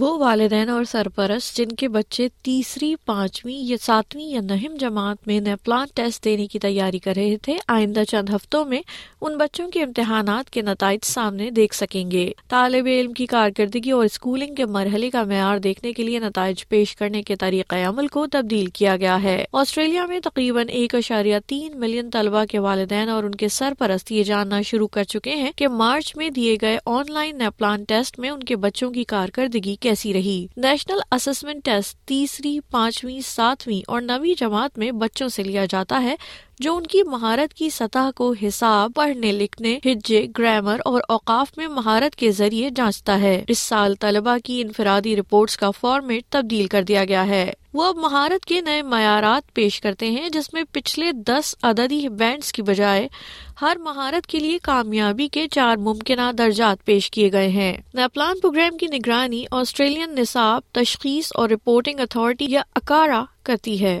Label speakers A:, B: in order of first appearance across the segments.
A: وہ والدین اور سرپرست جن کے بچے تیسری، پانچویں یا ساتویں یا نہم جماعت میں نیپلان ٹیسٹ دینے کی تیاری کر رہے تھے، آئندہ چند ہفتوں میں ان بچوں کے امتحانات کے نتائج سامنے دیکھ سکیں گے۔ طالب علم کی کارکردگی اور اسکولنگ کے مرحلے کا معیار دیکھنے کے لیے نتائج پیش کرنے کے طریقہ عمل کو تبدیل کیا گیا ہے۔ آسٹریلیا میں تقریباً ایک اشاریہ تین ملین طلبہ کے والدین اور ان کے سرپرست یہ جاننا شروع کر چکے ہیں کہ مارچ میں دیے گئے آن لائن نیپلان ٹیسٹ میں ان کے بچوں کی کارکردگی کیسی رہی؟ نیشنل اسسمنٹ ٹیسٹ تیسری، پانچویں، ساتویں اور نویں جماعت میں بچوں سے لیا جاتا ہے۔ جو ان کی مہارت کی سطح کو حساب، پڑھنے، لکھنے، ہجے، گرامر اور اوقاف میں مہارت کے ذریعے جانچتا ہے۔ اس سال طلبہ کی انفرادی رپورٹس کا فارمیٹ تبدیل کر دیا گیا ہے۔ وہ اب مہارت کے نئے معیارات پیش کرتے ہیں، جس میں پچھلے دس عددی بینڈز کی بجائے ہر مہارت کے لیے کامیابی کے چار ممکنہ درجات پیش کیے گئے ہیں۔ نیپلان پروگرام کی نگرانی آسٹریلین نصاب، تشخیص اور رپورٹنگ اتھارٹی یا اکارا کرتی ہے۔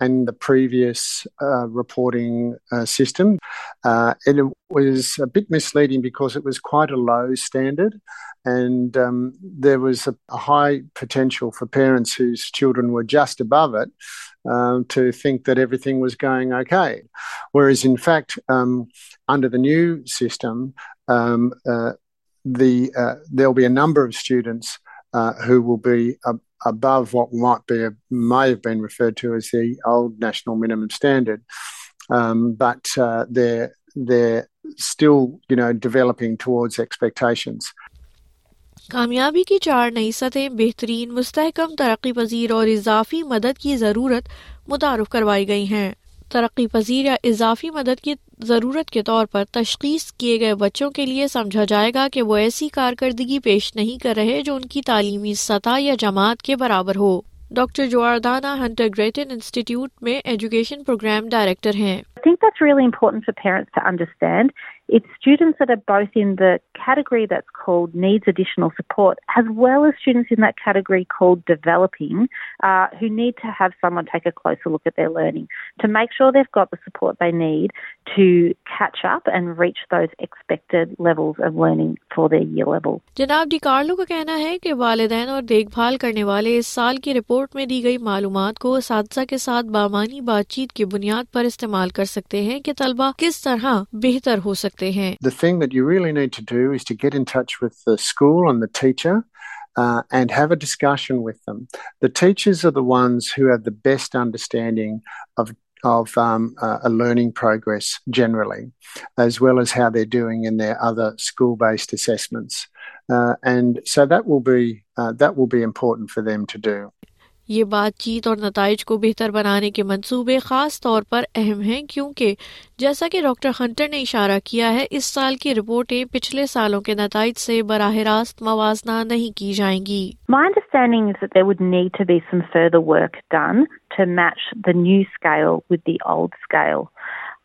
B: and the previous uh, reporting uh, system. Uh, and it was a bit misleading because it was quite a low standard. And um, there was a, a, high potential for parents whose children were just above it um, to think that everything was going okay. Whereas, in fact, um, under the new system, um, uh, the, uh, there'll be a number of students uh, who will be above what might be a, may have been referred to as the old national minimum standard, um, but uh, they're they're still you know developing towards expectations.
A: کامیابی کی چار نئی سطحیں بہترین مستحکم ترقی پذیر اور اضافی مدد کی ضرورت متعارف کروائی گئی ہیں ترقی پذیر یا اضافی مدد کی ضرورت کے طور پر تشخیص کیے گئے بچوں کے لیے سمجھا جائے گا کہ وہ ایسی کارکردگی پیش نہیں کر رہے جو ان کی تعلیمی سطح یا جماعت کے برابر ہو۔ Doctor Jordana Hunter Grattan Institute میں ایجوکیشن پروگرام ڈائریکٹر ہیں۔
C: It's students that are both in the category that's called needs additional support, as well as students in that category called developing, uh, who need to have someone take a closer look at their learning to make sure they've got the support they need to catch up and reach those expected levels of learning for their year level.
A: جناب D Carlo کا کہنا ہے کہ والدین اور دیکھ بھال کرنے والے اس سال کی رپورٹ میں دی گئی معلومات کو اساتذہ کے ساتھ بامانی بات چیت کی بنیاد پر استعمال کر سکتے ہیں کہ طلبہ کس طرح بہتر ہو سکتے ہیں
B: The thing that you really need to do is to get in touch with the school and the teacher uh, and have a discussion with them. The teachers are the ones who have the best understanding of of um, uh, a learning progress generally, as well as how they're doing in their other school-based assessments. Uh, and so that will be uh, that will be important for them to do.
A: یہ بات چیت اور نتائج کو بہتر بنانے کے منصوبے خاص طور پر اہم ہیں کیونکہ جیسا کہ ڈاکٹر ہنٹر نے اشارہ کیا ہے، اس سال کی رپورٹیں پچھلے سالوں کے نتائج سے براہ راست موازنہ نہیں کی جائیں گی۔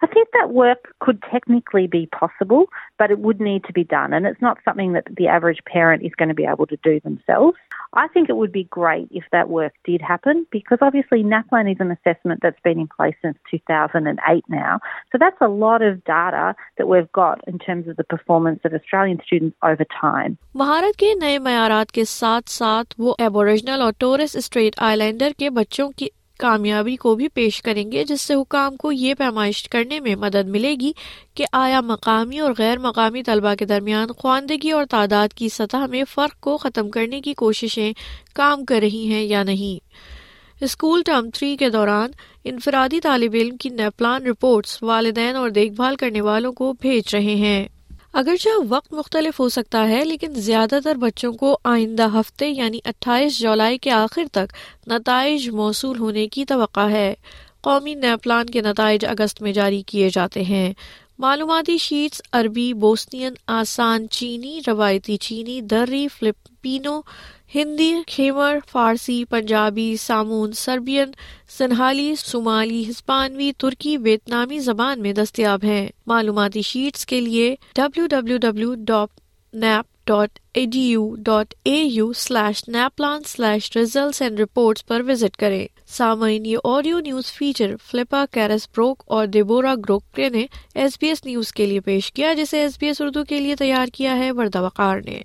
C: I think that work could technically be possible, but it would need to be done. And it's not something that the average parent is going to be able to do themselves. I think it would be great if that work did happen because obviously NAPLAN is an assessment that's been in place since 2008 now. So that's a lot of data that we've got in terms of the performance of Australian students over time.
A: مہارت کے نئے معیارات کے ساتھ ساتھ وہ Aboriginal اور tours street I lander کے بچوں کی کامیابی کو بھی پیش کریں گے، جس سے حکام کو یہ پیمائش کرنے میں مدد ملے گی کہ آیا مقامی اور غیر مقامی طلبہ کے درمیان خواندگی اور تعداد کی سطح میں فرق کو ختم کرنے کی کوششیں کام کر رہی ہیں یا نہیں۔ اسکول ٹرم تھری کے دوران انفرادی طالب علم کی نیپلان رپورٹس والدین اور دیکھ بھال کرنے والوں کو بھیج رہے ہیں۔ اگرچہ وقت مختلف ہو سکتا ہے، لیکن زیادہ تر بچوں کو آئندہ ہفتے یعنی اٹھائیس جولائی کے آخر تک نتائج موصول ہونے کی توقع ہے۔ قومی نیپلان کے نتائج اگست میں جاری کیے جاتے ہیں۔ معلوماتی شیٹس عربی، بوسنین، آسان چینی، روایتی چینی، دری، فلپینو ہندی کھیمر فارسی، پنجابی، سامون، سربین، سنہالی صومالی ہسپانوی، ترکی، ویتنامی زبان میں دستیاب ہیں۔ معلوماتی شیٹس کے لیے W W W dot nap dot E D U dot A U slash NAPLAN slash results and reports per visit کریں۔ سامعین یہ audio news feature Philippa, کیرس، Brook اور دیبورا گروکے نے ایس بی ایس نیوز کے لیے پیش کیا، جسے ایس بی ایس اردو کے لیے تیار کیا ہے وردہ وقار نے۔